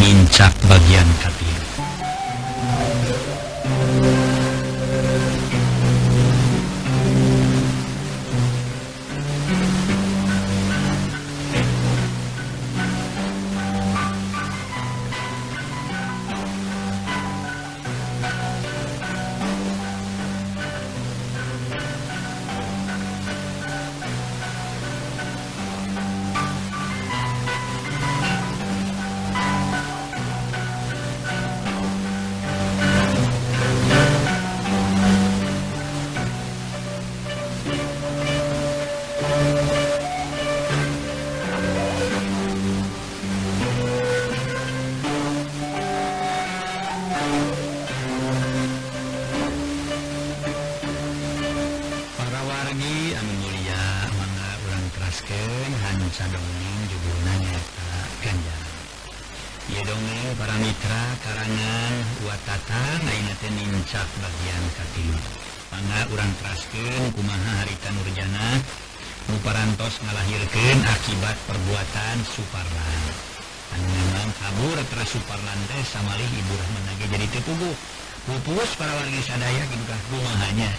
mincak akibat perbuatan Suparlan. Memang kabur terus Suparlantes sama Ibu menagi jadi tepugu pupus para warga sadaya gigah rumahnya.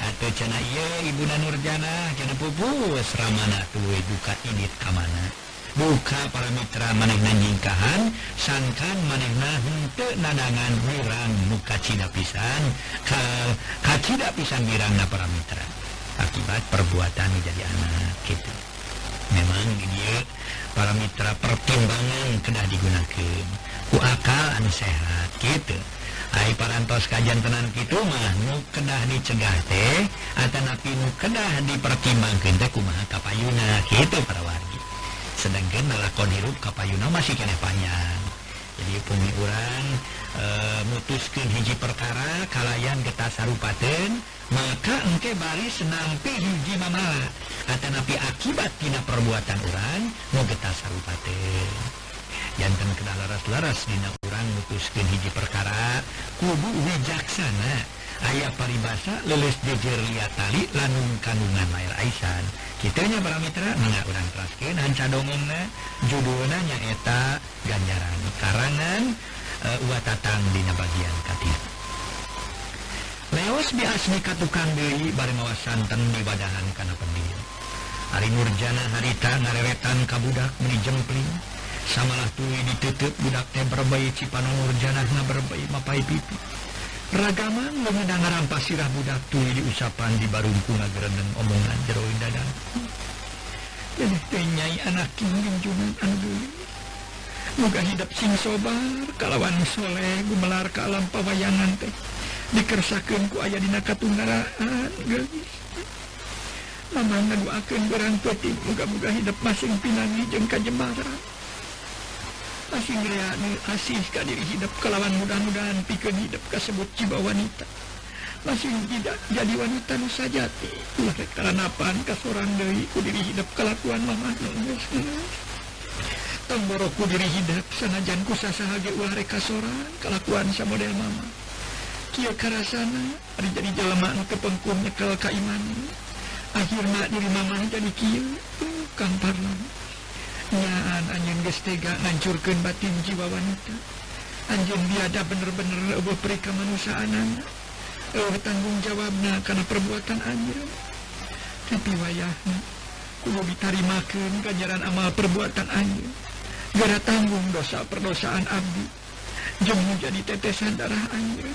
Atau cena iya Ibu dan Nurjana cena pupus Ramana tuwe duka ini kamana buka para mitra manehna nyingkahan sangkan manehna hente nadangan wirang muka cina pisan ka ka cina pisan wirangna para mitra. Akibat perbuatan menjadi anak gitu memang ini para mitra pertimbangan kedah digunakan. Ku akal anu sehat gitu. Hai parantos kajian tenan gitu mah nu kedah dicegah teh Atanapi nu kedah dipertimbangkan teh kumaha kapayuna gitu para wargi. Sedangkan nalakon hirup kapayuna masih kene panjang. jadi bumi orang e, eh, mutuskan hiji perkara kalayan getah sarupaten maka engke bari senampi hiji mamala. Atau napi akibat tina perbuatan orang mau getah sarupaten. Jantan kena laras-laras dina orang mutuskan hiji perkara kubu wijaksana. ayaah paribasa leles jejeria tali lanung kandungan air Aisan kitanya para Mitra nggak orang traskin Hanca dongena judulnya nyaeta ganjaran karangan eh, uh, watatang dina bagian katil Leos biasmi katukan deui bari mawa santen dibadahan kana pendil. hari Nurjana harita ngareretan kabudak meni jempling. Samalah tuwi ditutup budak teh berbae Cipanung Nurjana ngaberbei mapai pipi. ragaman mengenang rampa sirah budak tuli di ucapan di barungku gerendeng omongan jeroin dadang. Jadi tenyai anak kingin jungan anu dulu Moga hidup sing sobar kalawan soleh gumelar ke alam pawayangan teh. Dikersakan ku ayah dina katunggaraan gelis. Mamang ngaduakan berang peti moga-moga hidup masing pinangi jengka jemara. masihni asihkan diri hidup kelawan mudah-mudahan pikir hidup tersebut jiwa wanita. Masih tidak jadi wanita nu sajati ulah rek kalanapan ka sorang deui ku diri hidup kalakuan mamah geus temboro ku diri hidup sanajan ku sasaha ge ulah rek kasorang kalakuan samodel mama. Kieu karasana ari jadi jalma anu kepengkung nyekel ka iman akhirna diri mama jadi kieu kang parlan nyaan anjing gestega ngancurkan batin jiwa wanita. Anjing biada bener-bener eueuh peri kemanusiaanan eueuh tanggung jawabna karena perbuatan anjing. Tapi wayahna kudu ditarimakeun ganjaran amal perbuatan anjing. Gara tanggung dosa perdosaan abdi. Jeung menjadi tetesan darah anjing.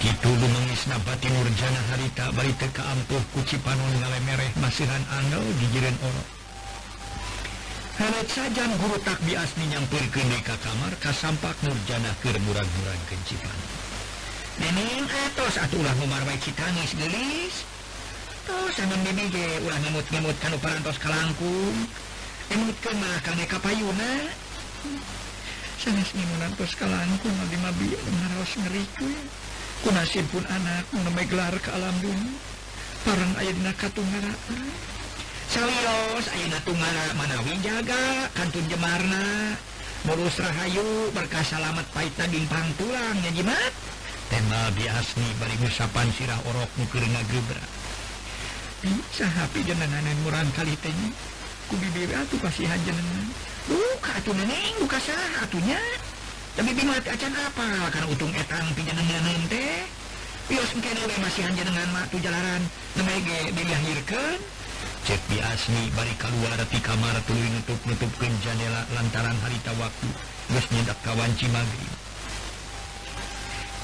Kitu lumengis napati nurjana harita bari barita keampuh kuci panon ngalemereh masihan angel gigiran orok saja guru tak biasmi nyampur ke ka kamar kasampak Nurjana ke murah-murah kencipan Neneng atos eh, atuh atulah memarwai citangis gelis. Tos anam bibi ge ulah ngemut-ngemut kanu parantos kalangkung. Ngemut ke mah kaneka kapayuna Sanes ngemunan tos kalangkung abdi mabi ngaraos ngeriku Kunasin pun anak menemai gelar ke alam dunia. Parang ayah dina katunggaraan serius Aungan manawijaga kantun Jemarna. Mulus Rahayu berkas salamet paita gimpang tulangnya jimat. Tema biasni bari usapan sirah orok mukir nagrebra sahapi jenenganan murah kali tanya ku bibir atuh kasihan jenengan. Buka atuh neneng buka sah atunya tapi bingung acan apa? Karena utung etang pijenenganan teh. Pios mungkin oleh masihan jenengan mak tu jalaran nemege dilahirkan cek di asli bari keluar di kamar tulu nutup-nutupkan jendela lantaran harita waktu. Terus nyedak kawan maghrib.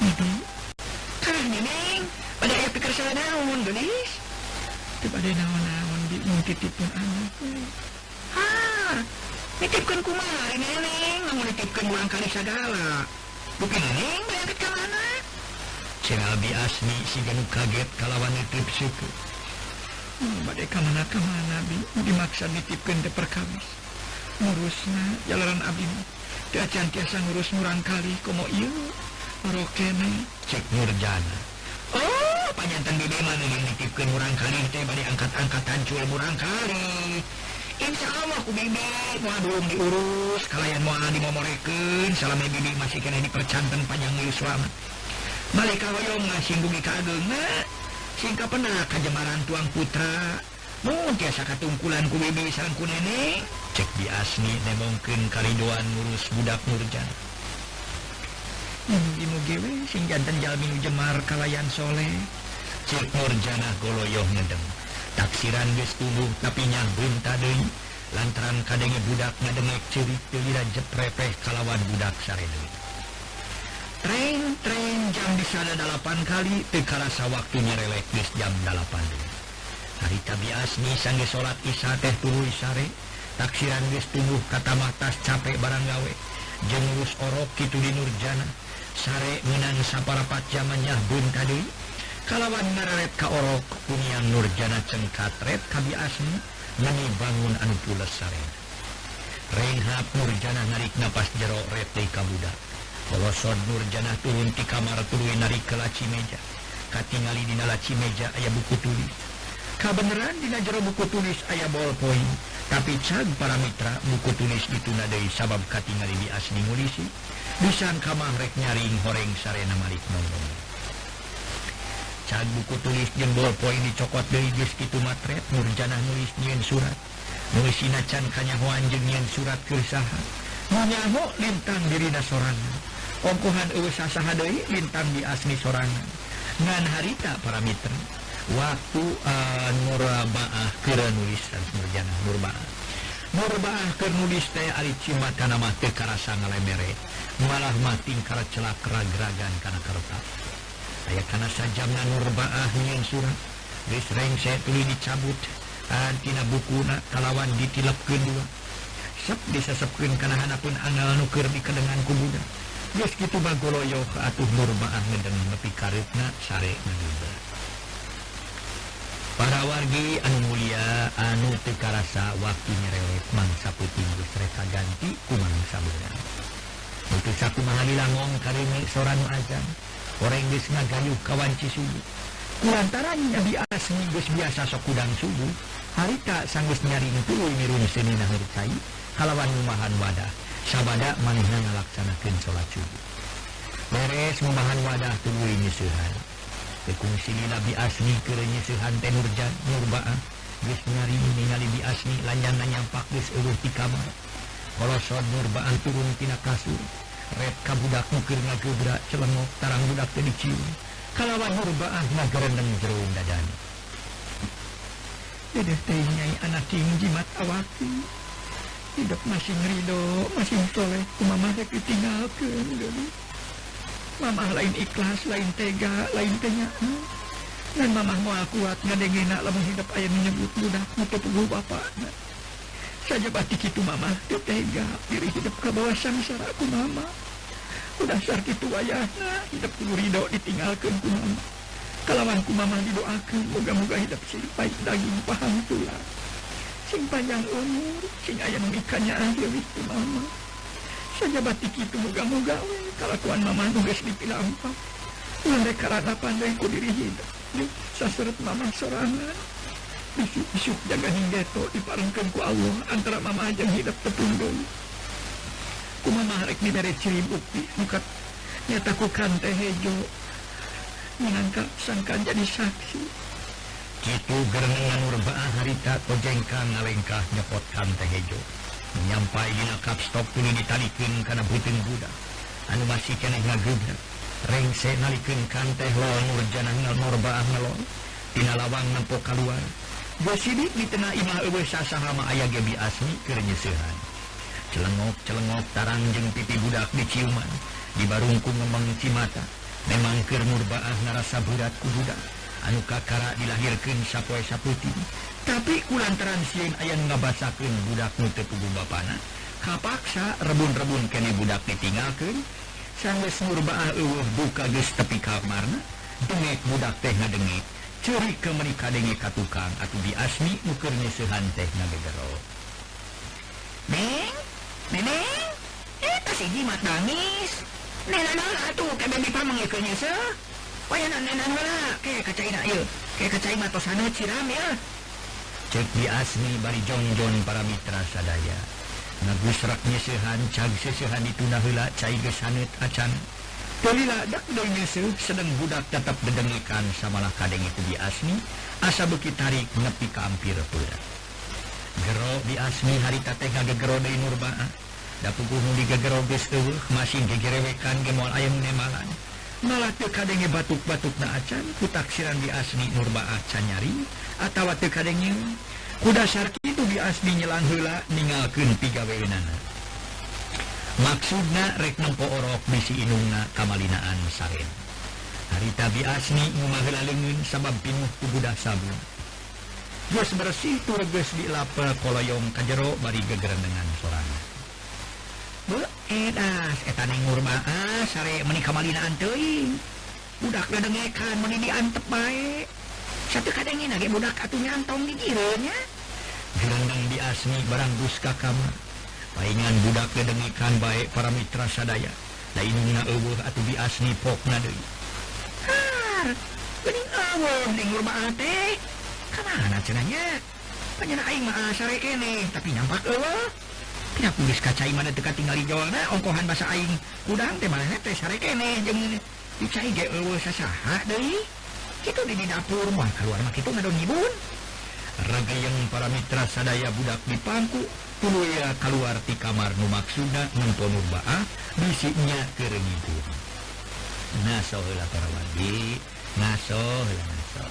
Itu ah neneng. Pada ayah pikir saya naon gelis itu pada naon-naon di nitipin anak ha nitipkan kumar neneng. Mau nitipkan ulang kali segala. Bukan neneng berangkat ke mana? Cek lebih asli si ganu kaget kalawan nitip syukur kemana kemana bi dimaksa ditipkan de perkabis ngurusnya jalanan Abimu keacan tiasa ngurus murang kali komo iya rokene cek nurjana oh panjantan dede mana yang ditipkan murang kali teh balik angkat-angkatan cuel murang kali Insya Allah ku bibi mau belum diurus kalian mau di momorekeun salam bibi masih kena dipercantan panjang ngilu selamat Malaikat hoyong ngasinggungi ka ageung singka pernah kejemaran tuang putra mungkinasa ketungkulan ku bibi sangku nenek. Cek di asni nemongkin kalidoan ngurus budak Nurjan. Gewe sing jantan jalmin jemar kalayan soleh. Cek Nurjanah goloyoh ngedeng taksiran geus tubuh tapi nyahun tadi lantaran kadenge budak ngedengek ciri pilira jeprepeh kalawan budak saredeui train train jam di sana 8 kali tekarasa waktunya relektis jam 8 hari tabiasni sangge salat Isa teh turu Isare taksiran wis tumbuh kata matas capek barang gawe. Jengurus orok itu di Nurjana sare minang saparapat zamannya Bun tadi. Kalawan ngaret ka orok punya Nurjana cengkatret kabiasni nani bangun anu pules sare. Rehab Nurjana narik napas jero rete kabudak Polosodbur Janah turun di kamar turun nari ke laci meja. Katingali dina laci meja ayah buku tulis. Kabeneran dina jero buku tulis ayah ballpoint Tapi cag para mitra buku tulis dituna dari sabab katingali di asli ngulisi Bisan kamar rek nyaring horeng sarena malik nongong. Cag buku tulis jeung ballpoint dicokot dari geus kitu matret Nurjanah nulis nyeun surat. Nulis sinacan kanyahoan jeung nyeun surat keresahan Manyaho lintang diri nasorangan ompuhan usahaai lintang di asmi sorangan. Ngan harita para Mitra waktu uh, nurbaah kenulisan uh, Nurjana Nurbaah. Nurbaah kenulis teh ari cimat kana mah teu karasa ngalemere malah mating kara celak ragragan kana kertas aya kana sajamna Nurbaah nyieun surat geus rengse tuluy dicabut tina bukuna kalawan ditilep dua. Sep disesepkeun kana hanapun angal nuker di kedengan kubudak gitu bagoloyo ke atuh berbaan ngedeng nepi karetna sare juga. Para wargi anu mulia anu tekarasa waktu nyerewet mangsa puting reka ganti kumang sabunan untuk satu mahali langong karimi soranu ajan orang desna gayuh kawan cisubu kulantaran nabi asmi gus biasa sokudang subuh. Harita sanggus nyari itu mirun seni nahir cai. Halawan rumahan wadah. sabada manehna ngalaksanakeun salat subuh beres membahan wadah tubuh nyusuhan kekungsi nabi asli kira nyusuhan teh nurjan nurbaah geus nyari ningali bi asli lanjana nyampak geus eueuh ti kamar. Kolosod nurbaah turun tina kasur red kabudak nukir ngagebra celengok tarang budak teh dicium. Kalawan nurbaah ngagerendeng jero dadana Dedeh teh nyai anak tinggi mat awati hidup masih ngerido masih soleh kumama dek ditinggalkan jadi mama lain ikhlas lain tega lain tanya hmm? dan mama mau kuat ngadengena lamun hidup ayah menyebut budak ngutup gue bapak. Saja batik itu mama tega. Diri hidup ke bawah sangsara aku mama. Udah sakit itu ayah nah, hidup ku ridho ditinggalkan ku mama. Kalawan ku mama didoakan. Moga-moga hidup silipai daging paham tulang sing panjang umur sing ayam ikannya akhir itu mama. Saja batik itu moga-moga kalakuan mama nugas di pilampa mulai karena pandai ku diri hidup. Saseret mama sorangan bisuk-bisuk jaga hingga hinggeto diparengkan ku Allah antara mama aja hidup tepunggung ku mama harek di bere ciri bukti mukat nyataku kante hejo. Menangkap sangkan jadi saksi. itu gerenganurbaah harita kojengkan ngalengkah nyepotkan tehejo menyampai kap stok dulu ditalikin karena buting Buddha anu masih kena ngaguda rengse nalikin kan teh lonur janah norbaah ngelon tina lawang nampo keluar gosidik di tengah imah ewe sasahama ayah gebi asmi kerenyesehan celengok celengok tarang jeng pipi budak diciuman. Di barungku ngomong cimata. Memang ker nurbaah narasa berat ku budak. anu kakara dilahirkan sappoe saputi tapi kulantaran Sin ayam ngabasaken budak nutebu bapana kapaksa rebun-rebun kene budak ditinggalkan sangges murbaal buka guys tepi kamarna dengek budak teh ngadengit ciri ke menikah denge katukang atau di asmi ukurnya sehan teh nagegero Neng, neneng, eh tak jimat nangis. Neng, neng, atuh, kebebe pamang ikannya, sah. ceki asli bari Johnjon para Mitra sadaya nagusraknya sehan cag sesehan itu nahula cair gesanet acan Pelila dak dongnya seup sedang budak tetap dedengikan samalah kadeng itu di asmi. Asa beki tarik nepi ka ampir pula. Gero di asmi hari tateh gegero deui nurbaa. Ah. Da puguh nu digegero geus euh, masih gegerewekan gemoal ayam nemalan. malah tekadenge batuk-batuk na acan kutaksiran di asmi nurba acan nyari atau tekadenge kuda sarki itu di asmi nyelang hela ningalkan pigaweunana. Maksudna rek nempo orok bisi inungna kamalinaan saren harita bi asmi ngumahela lengun sabab pinuh kubuda sabun. Gus bersih tur gus dilapel koloyong kajero bari gegerendengan sorana. Ah, menikahlinaan udahkan diantep baik satu kadangin lagi budak atuh nyantong di antong dinya di asmi barang buska kamar palingan budak kedengikan baik para mitra sadaya. Lainnya eueuh atuh diasmi pokna deui. Har geuning eueuh ning urmah ah teh. Kana cenahnya panjenengan aing mah ah, sare kene tapi nampak eueuh. Ya kuis kacai mana teka tinggal di Jawa nah ongkohan bahasa aing. Udang teh mana teh sare kene jeung dicai ge eueuh sasaha deui. Kitu di dapur mah keluar mah kitu ngadon ngibun. Regayeng para mitra sadaya budak di pangku tuluya keluar ti kamar nu maksudna nempo nurbaah bisi nya keur ngibun. Naso heula para wadi, naso heula naso.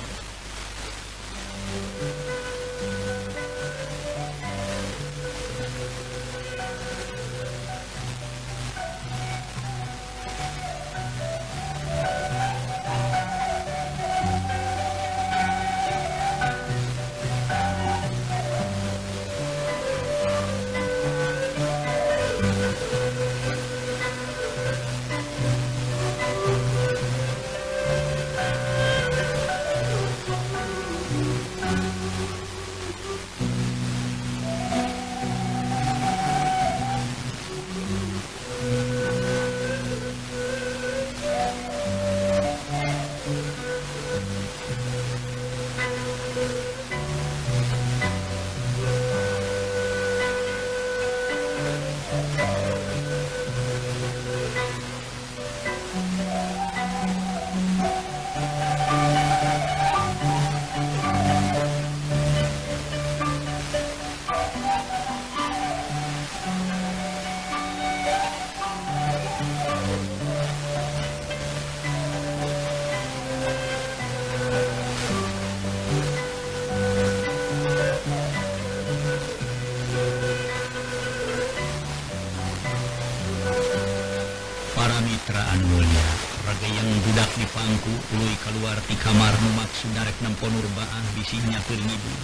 angku pului keluar di kamar numaksud darek nempo nurbaah bisinya kernyibu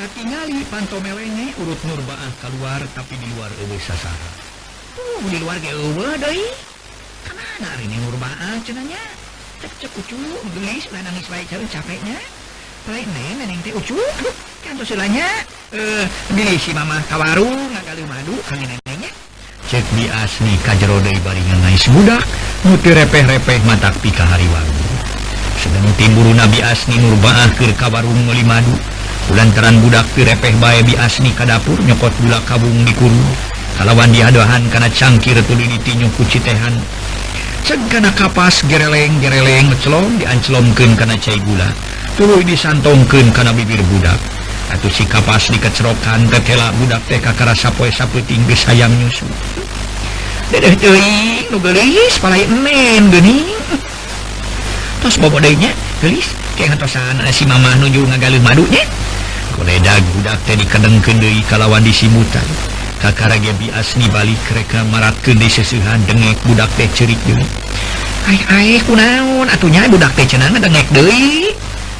katingali panto melenge urut nurbaah keluar tapi di luar ewe sasara tuh oh, di luar ge ewe doi. Kemana hari ini nurbaah cenanya? Cek cek ucu gelis lah nangis baik cari capeknya. Baik nen neneng teh ucu. Aduh kan tusilanya eh gelis si mama kawaru ngakali madu kangen neneknya. Cek di asli kajero kajerodai baringan nais budak mutirepeh-repeh mata pika hariwan sedang timburu Nabi asni nurbaahkir kawarung ngoli madu. Lantaran budak tirepeh baye bi asni ka dapur nyokot gula kabung dikuru kalawan diadohan karena cangkir tuli ditinyu kucitehan cegana kapas gereleng gereleng ngecelom diancelomkeun karena cai gula. Tuluy disantongkeun karena bibir budak. Atau si kapas dikecerokan tetela budak teh kakara sapoe sapu tinggi sayang nyusu. terus bodenya tulis kesan si Mamah nuju ngagali madunya koledak budak tadi kadang kendai kalawan disimutan kakara Gebi asni balik mereka marat ke sesuhan dengek budak teh cerik dulu hai kunaon atunya budak teh cenang dengek deui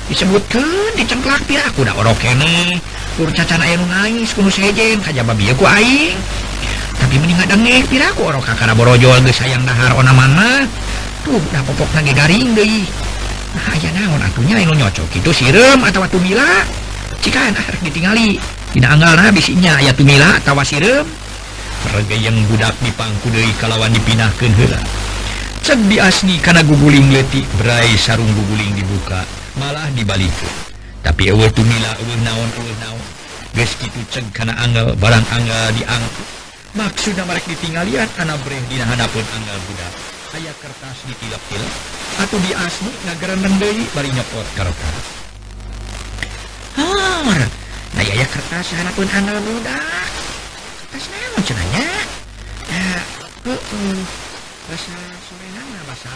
disebutkan dicengklak pira aku udah orok kene kur cacan air nangis kuno sejen kajababi aku aing tapi meninggalborojo sayang dahar mana tuh udah popok nage garing deh nah, naon atunya ilmu nyocok itu sirem atau waktu mila jika nah ditinggali tidak anggal nah bisinya ya tumila tawa sirem Raga yang budak dipangku dari kalawan dipinahkan hela cek di asni karena guguling letik berai sarung guguling dibuka malah dibalik tapi ewe tumila ewe naon ewe naon. Ges gitu ceg kana anggal barang anggal diangkut. Maksudnya mereka ditinggalian anak breh di nahana pun anggal budak ayah kertas ditilap-tilap atau di asmi negara nendai bari nyopot kertas Har, nah ah, ayah kertas anak pun anggal budak kertas nama cenanya nah uh, eh, uh, eh. bahasa sore nama lah, bahasa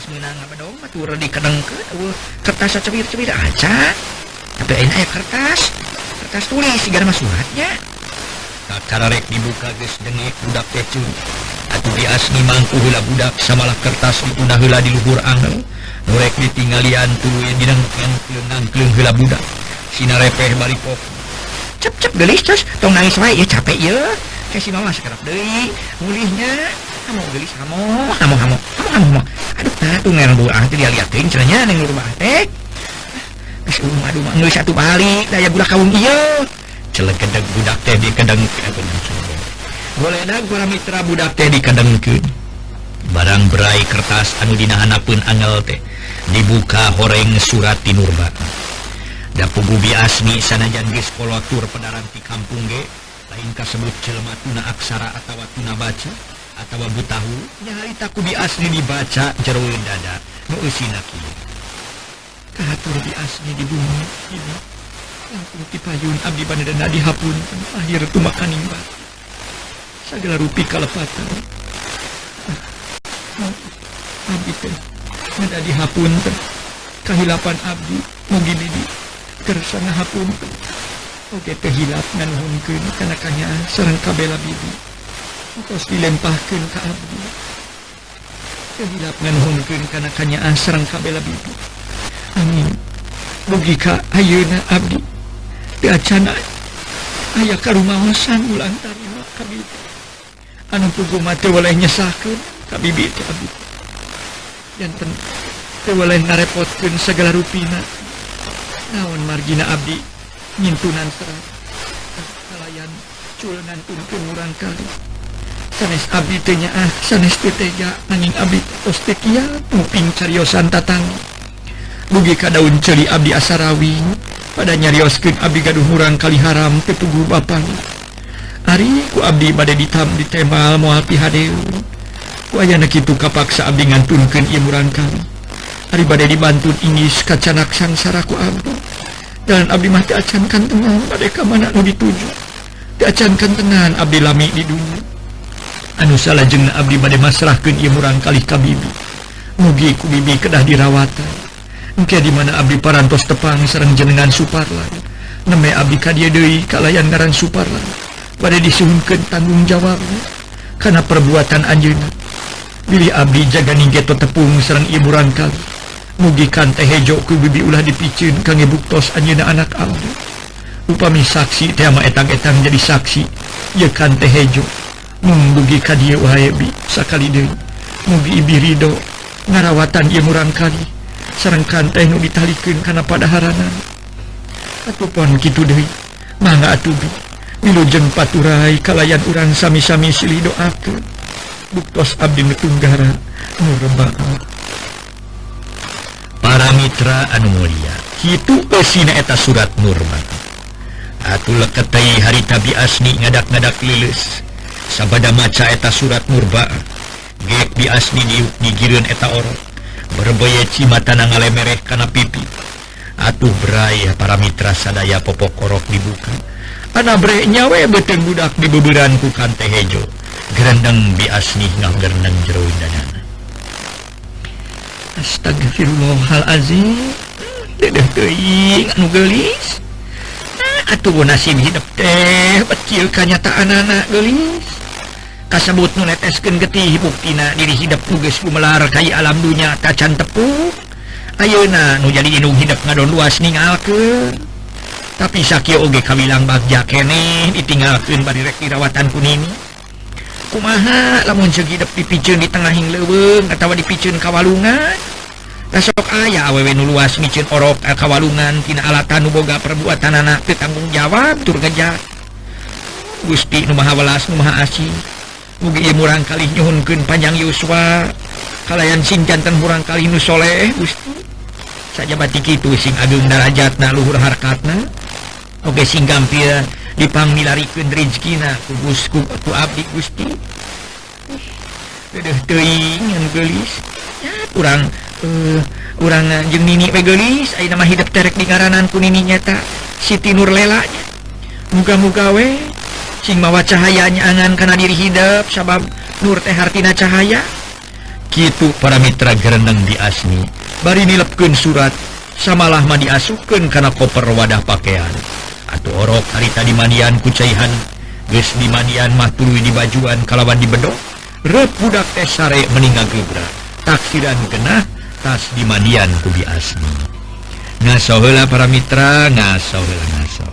asmi nama bedong matur di kedengke uh, kertas cebir-cebir aja tapi ini ayah kertas kertas tulis segala masuratnya kakarek dibuka guys dengek budak pecun atau di asni mangku hula budak samalah kertas dituna hula di luhur angel norek ditinggalian tuluy dinengken nangkleng hula budak sinar repeh balik pok cep cep gelis terus tong nangis wae ya capek ya kayak si mama sekarang deui mulihnya kamu gelis kamu kamu kamu kamu kamu aduh nah tuh ngerang dua ah dia liatin cenanya neng rumah teh Aduh, aduh, satu balik, daya budak kawung iya. celegedeg budak teh di kadang boleh dah para mitra budak teh di dikedengkeun barang berai kertas anu dinahanapun angel teh. Dibuka horeng surat di nurba. Dapu gubi asmi sanajan geus kolotur pedaran di kampung ge. Lain kasebut celma tuna aksara atau tuna baca atau atawa butahu. Nyarita kubi asmi dibaca jero dada. Nu eusina kieu kahatur di asmi di bumi. ini Lalu kipayun abdi pada dan nadiha Akhir tumakan imba Segala rupi kalepatan. Abdi pun Nadiha pun Kehilapan abdi Mugi bibi Kersana hapun. Oke kehilap Nganu hunkun Kanakanya Serang kabela bibi. Terus dilempahkan ke abdi. Kehilap Nganu hunkun Kanakanya Serang kabela bibi. Amin. Bugika Ayuna abdi. Acana aya karumasan ulantar anu pugu mati oleh nyesahkan kabibi abi dan ten teu oleh ngarepotkeun segala rupina. Naon margina abdi nyintunan serat kalayan culenan untung urang kali. Sanes abdi teh ah sanes teu tega nanging abdi tos teu kiatu cariosan tatang. Bugi ka daun ceuli abdi asarawi. pada nyarioskin Abdi Gaduhuran kali haram ketugu Bapang. Ariku Abdi badai ditam di temal mual pihade wayana itu kapaksa Abdi nganunkan imuran kami Ari badai dibantu ini kacanak sangsaraku Abdi dan Abdi mati acankan tenang pada kamana nu dituju? Diacankan tenang Abdi lami di dunia. Anu salah jeng Abdi badai masrahkan imuran kali kabibi mugi ku bibi kedah dirawatan. Engke di mana Abdi parantos tepang sareng jenengan Suparlan. Neme Abdi ka dieu deui kalayan ngaran Suparlan. Bade disuhunkeun tanggung jawabna kana perbuatan anjeunna. Bilih Abdi jaga ninggeto tepung sareng iburan kali. Mugi kan teh hejo ku bibi ulah dipiceun kangge buktos anjeunna anak Abdi. Upami saksi teh ama etang-etang jadi saksi, ye kan teh hejo. Mumbugi ka dieu wahaye bi sakali deui. Mugi ibi ridho ngarawatan ieu murang kali. sarangkan teh nu ditalikan karena pada haranan atau pohon gitu deh mangga atubi milujeng paturai kalayan urang sami-sami silih atur buktos abdi netunggara nu rebaan para mitra anu mulia itu esina eta surat murma atuh leketai hari tabi asni ngadak-ngadak lilis. Sabada maca eta surat murba gek bi asni diuk digireun eta orok. berboyeci mata ngale merek kana pipi. Atuh beraya para mitra sadaya popok korok dibuka. Anak bre nyawe beteng budak di beberan ku kante hejo. Gerendeng bias nih nggak gerendeng danana Astagfirullahalazim. Dedeh teing anu gelis. Ah, atuh nasib hidup teh kecil kanyataan anak gelis. kasebut nuletesken getih buktina diri hidup tugas gumelar kayi alam dunya kacan tepuk Ayeuna nu jadi indung hidup ngadon luas ningalke tapi sakio oge kawilang bagja kene ditinggalkeun bari rek dirawatan kunini kumaha lamun segi hidup dipiceun di tengahing leuweung atawa dipiceun kawalungan? Rasok ayah awewe nu luas micin orok eh, kawalungan tina alatan nuboga perbuatan anak tanggung jawab tur ngejar Gusti nu maha welas nu maha asih. mugi murang kali nyhunken panjang Yuswa. Kalayan sing jantan murang kali nu saleh Gusti saja batik itu sing Agung darajatna Luhur harkatna. Oke sing gampil dipangmilarikeun rezekina ku Gusti ku abdi Gusti. Udah teuing yang gelis. Ya kurang uh, eh, orang eh, jeng nini pegelis ayo nama hidup terek di ngaranan kunini nyata. Siti Nur Nurlela. Muka-muka weh mawa cahayanya angan karena diri hidup sabab Nur teh Hartina cahaya. Gitu para Mitra gerendeng di asmi. Bari nilepken surat samalah mandi asuken karena koper wadah pakaian atau orok harita di Madian kucaihan. Guys di Madian matului di bajuan kalawan di bedok repudak Tesare meninggal gebra taksiran genah tas di mandian kubi asmi. Ngasola para Mitra ngaso ngaso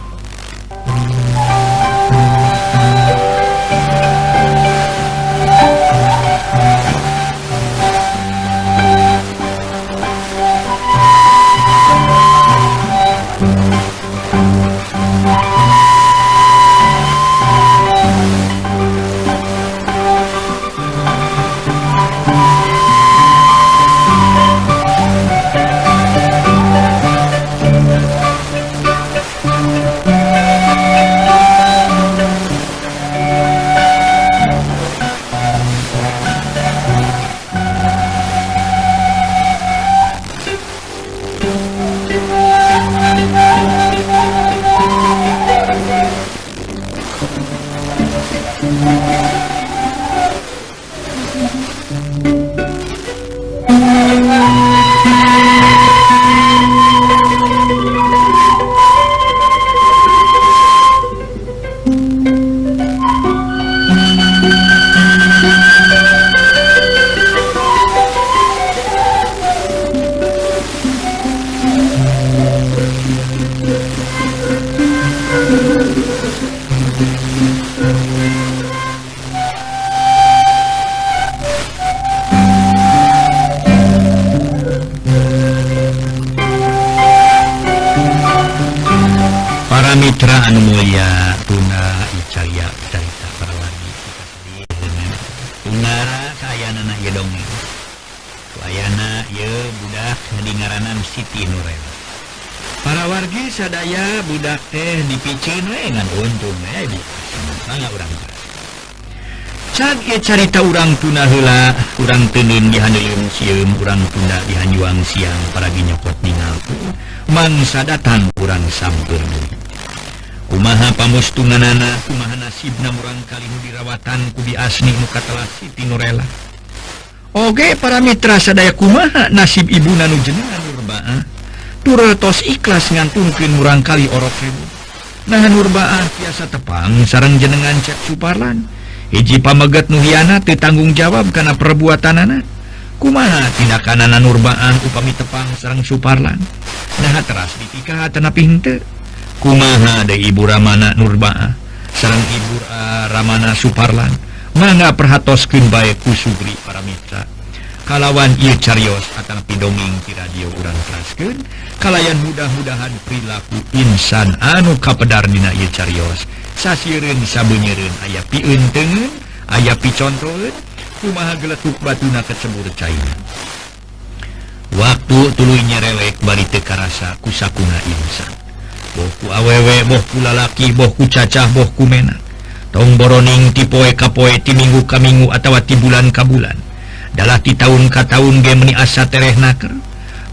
carita urang tuna hela kurang tenin dihanum sium urang tuna dihanjuang siang para ginyokot ningalku mangsa datang kurang sampur Umaha pamos tunanana kumaha nasibna murang kali dirawatan kubi asni mukatala Siti Nurela. Oge para mitra sadaya kumaha nasib ibu nanu jenengan nurbaa Tureltos ikhlas ngantungkin murang kali orok ribu. Nah nurbaah biasa tepang sarang jenengan cek suparlan. hiji pamegat nuhiana ditanggung jawab karena perbuatan anak kumaha tindak kanan nurbaan upami tepang sarang Suparlan? Nah teras ditika tanah pinte? Kumaha ada ibu Ramana nurbaa? Sarang ibu uh, Ramana Suparlan? Mangga perhatoskin baik kusugri para mitra kalawan ia carios atau pidonging di radio urang keraskeun? Kalayan mudah-mudahan perilaku insan anu kapedar dina ia carios. sasirin sabunyerin aya piuntengen aya picontroun kumaha geletuk batuna kecebur cairan. Waktu tulu nyerelek bari teka rasa kusakuna insan. Bohku awewe bohku lalaki bohku cacah bohku menak. tong boroning tipoe kapoe ti minggu ka minggu atawa ti bulan ka bulan. Dalah ti tahun ka tahun gemeni asa tereh naker.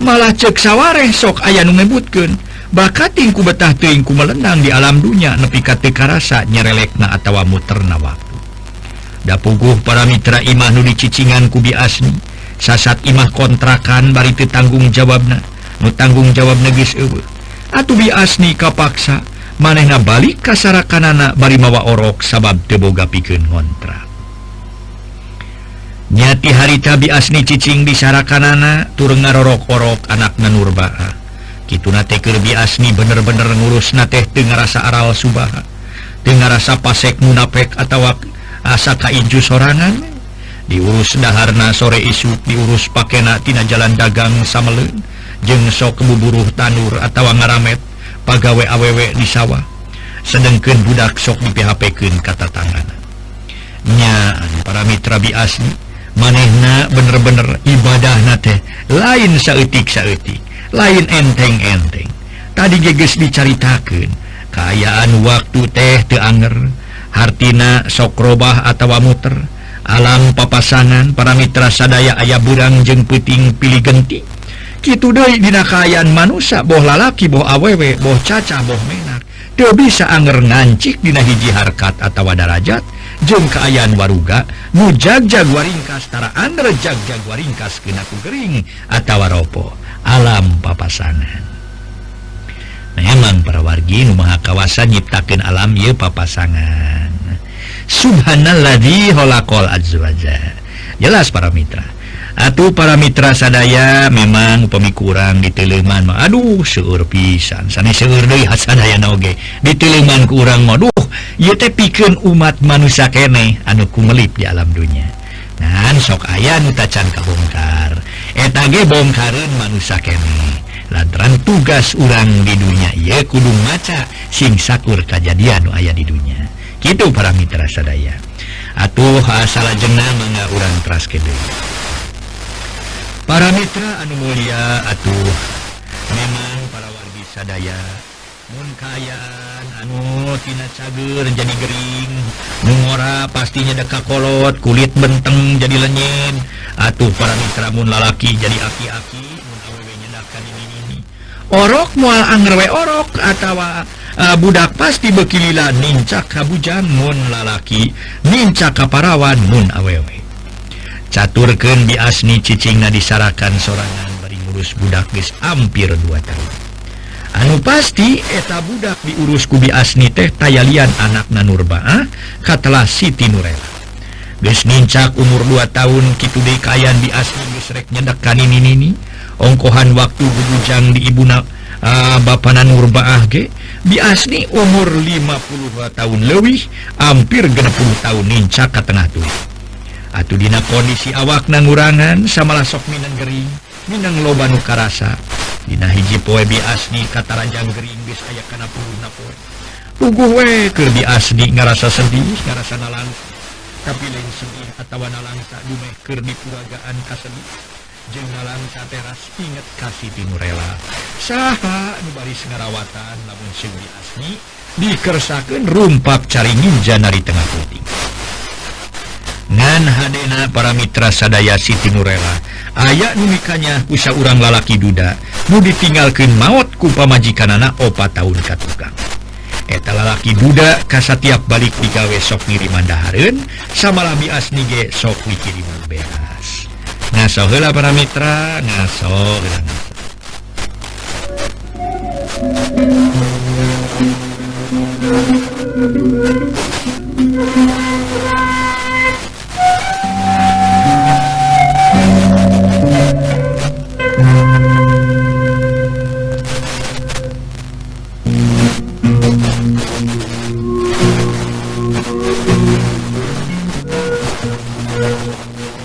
Malah cek sawareh sok aya nu ngebutkeun bakat tingku betah tuingku melenang di alam dunya nepi teka rasa nyerelekna atau muterna waktu. Da puguh para mitra imah nu dicicingan kubi asni sasat imah kontrakan bari itu tanggung jawabna nu tanggung jawab negis atuh bi asni kapaksa manehna balik kasarakanana bari mawa orok sabab teboga pikeun kontrak nyati harita bi asni cicing di sarakanana tureng ngarorok-orok anak nanurbaah gituna tekerbi asmi bener-bener ngurus na teh dengan rasa aral Subaha. Dengan rasa pasek munapek atau asa kaiju sorangan. Diurus daharna sore isu diurus pakai natina jalan dagang samle jengso kebuburuh tanur atau ngaramet pagawei awewek di sawah. Sedangkan budak sok di PHPken kata tangannya para Mitra bi asli manehna bener-bener ibadah na teh lain saetik saetik lain enteng-enteng. Tadi geges dicaritakan keayaan waktu teh teanger Hartina sokrobah atau muter. Alam papasangan para Mitra sadaya ayah burang jeng puting pilih genti. Gitu dari dinakayan manusia boh lalaki boh awewe boh caca boh menak. Dia bisa anger ngancik dina hiji harkat atau darajat. Jeng keayaan waruga mujag jaguaringkas tara andre jag jaguaringkas kenaku gering atau ropo. alam papasangan memang para wargi rumah kawasan nyiptakan alam y papasangan. Subhanallahholawajah jelas para Mitra. Atuh para Mitra sadaya memang pemikuran di Teleman Aduh seur pisan. Sana Hasange di Teleman kurang moduh piken umat manusia kene. Anuku melip di alam dunia nah sok ayah nutacan kabongkar. etage bom manusia kene. Lantaran tugas urang di dunia ia kudung maca sing sakur kejadian aya di dunia. Gitu para mitra sadaya. Atuh asal jena mangga urang teras kede para mitra anu mulia atuh. Memang para wargi sadaya mun kayaan anu tina cager jadi gering. Mengora pastinya deka kolot kulit benteng jadi lenyit atuh para mitramun lalaki jadi aki-aki. Orok mual anggerwe orok atau uh, budak pasti bekililah nincak kabujan mun lalaki nincak kaparawan mun awewe caturken di asni cicing na disarakan sorangan bari ngurus budak guys hampir 2 tahun. Anu pasti eta budak diurus kubi asni teh tayalian anak nanurba ah? katalah Siti Nurela. Gesnincak umur 2 tahun Kitu Dekayan di asrek nyedekan ini ini ongkohan waktu bujang di Ibuna uh, Bapanan Nurbaah ge di asli umur 52 tahun lebih hampir 60 tahun nincak ke tengah tuh. Atuh dina kondisi awak nangurangan samalah sok Minang Gering Minang Lobanu Karasa. Dina hiji poe bi asli kata Rajang Gering bis aya kana puluh napoe Tugu we kerbi asli ngarasa sedih ngarasa nalang tapi lain sedih atawana langsa dumehker di keluargaan kasebut jengalangsa teras inget kasih Timurela. Saha nubari sengarawatan namun segeri asmi dikersakan rumpap caringin janari tengah puting. Ngan hadena para mitra sadaya Siti Nurela ayaah numikannya usah urang lalaki duda nu ditinggalkan maut kupa majikan anak opa tahun katukan etalalaki Buddha kasatiap balik digawe sok ngirimandaharun sama labi asnige sok dikiriman beas ngasohela para mitra ngaso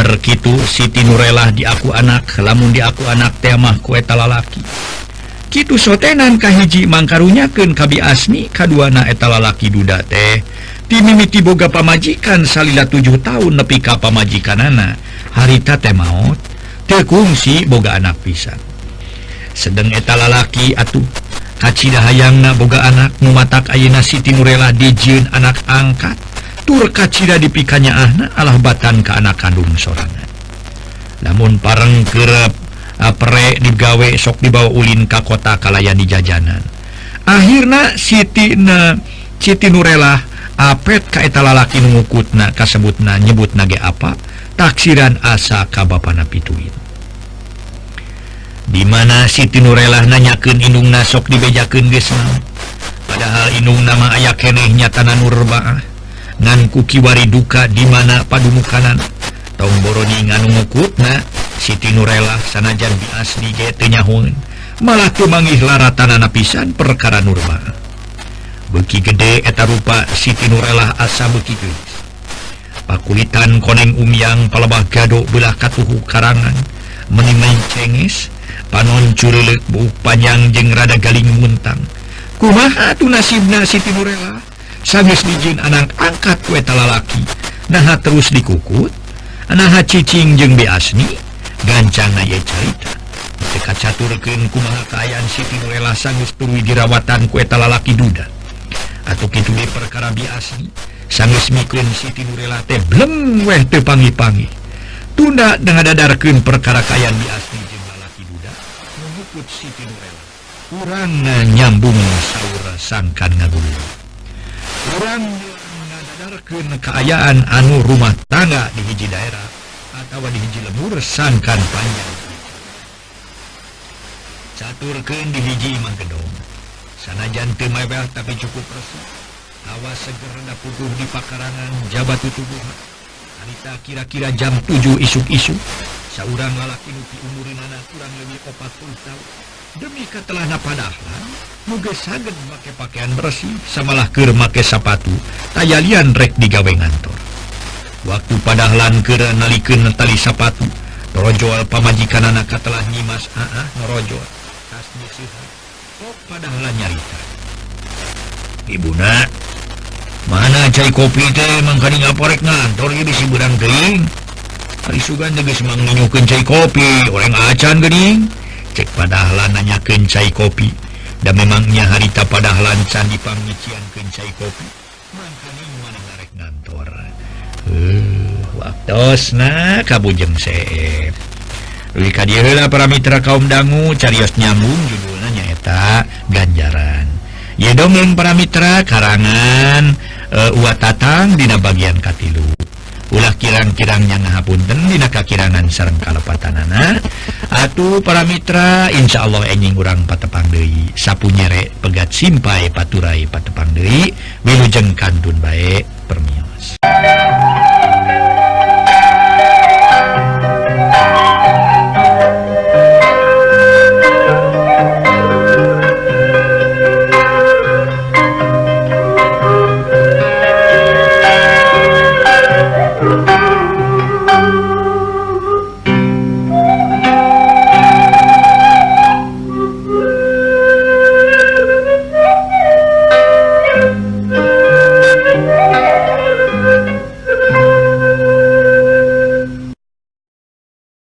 Harkitu Siti Nurlah di aku anak lamun di aku anak temamah kueta lalaki Kitu sotenan kahiji mangkarunyaken kabi asmi kaduana eta lalaki duda teh. Timimiti boga pamajikan salila 7 tahun nepi ka pamajikan anak harita teh maut tekungsi boga anak pisan. Sedang eta lalaki atuh kacida hayangna boga anak mematak ayena Siti Nurlah dijin anak angkat. tur kacita dipikanya ahna Allah batan ke anak kandung sorangan namun pareng kerep apre digawe sok dibawa Ulin ka kota kalayan di jajanan. Akhirnya Siti na Siti Nurelah apet kaeta lalaki ngukutna kasebutna nyebut nage apa? Taksiran asa ka kabapana pituin dimana Siti Nurelah nanyakan inung nasok dibejakan gesna padahal inung nama aya kenehnya tanah nurbaah nganku kiwari duka di mana padumu kanan tomboroni nganu ngukut na Siti Nurela sanajan di biasdi getnyahun malah kumangih lara tanah napisan perkara Nurma. Beki gede eta rupa Siti Nurela asa begitu pakulitan koneng umyang palebah gado belah katuhu karangan. Menimai cenges panon curelek bu panjang jeng rada galing muntang. Kumaha tu nasibna Siti Nurela? Sabis dijin anak angkat kueta lalaki. Nah terus dikukut Nah cicing jeng beasni Gancang na carita. Teka caturken kumaha kaayaan Siti Nuela sanggus tului dirawatan kueta lalaki duda. Atau kitu di perkara biasni Sanggus mikun Siti Nuela teh blem weh te pangi-pangi. Tunda dengan dadarkan perkara kaayaan biasni jeng lalaki duda Mengukut Siti Nuela Kurang nyambung saura sangkan ngagulu orang ke keayaan anu rumah tangga di hiji daerah atau di hiji lebur sangkan panjang. Caturkan di hiji imang gedong. Sanajan temebel tapi cukup resep awas segera putuh di pakarangan jabat tubuh. Anita kira-kira jam 7 isuk-isuk. Seorang lalaki nupi umur anak kurang lebih 40 tahun. demi ketelahna padahal muge saged make pakaian bersih samalah ke make sapatu tayalian rek digawe ngantor. Waktu padahlan ke nalikeun tali sapatu rojoal pamajikan anak telah nyimas aa norojoal asli siha kok padahlan nyarita? Ibuna mana cai kopi teh mangkani ngaporek ngantor ya bisi burang teing hari sugan tegas mang nyukeun cai kopi orang acan gening cek padahlan nanya kencai kopi. Dan memangnya harita padahlan candi pangician kencai kopi. Kantor waktu nah kabujeng seep. Se Kadirlah para mitra kaum dangu carios nyambung judulnya nyaeta ganjaran. Ye dongeng para mitra karangan eh, uh, Uwa Tatang dina bagian Katilu. ulah kirang-kirangnya ngahapunten tendina kakirangan sarang kalepatanana atuh para Mitra Insya Allah enjing urang patepang Dewi sapu nyerek pegat simpai paturai patepang Dewi wilujeng kantun baik permios.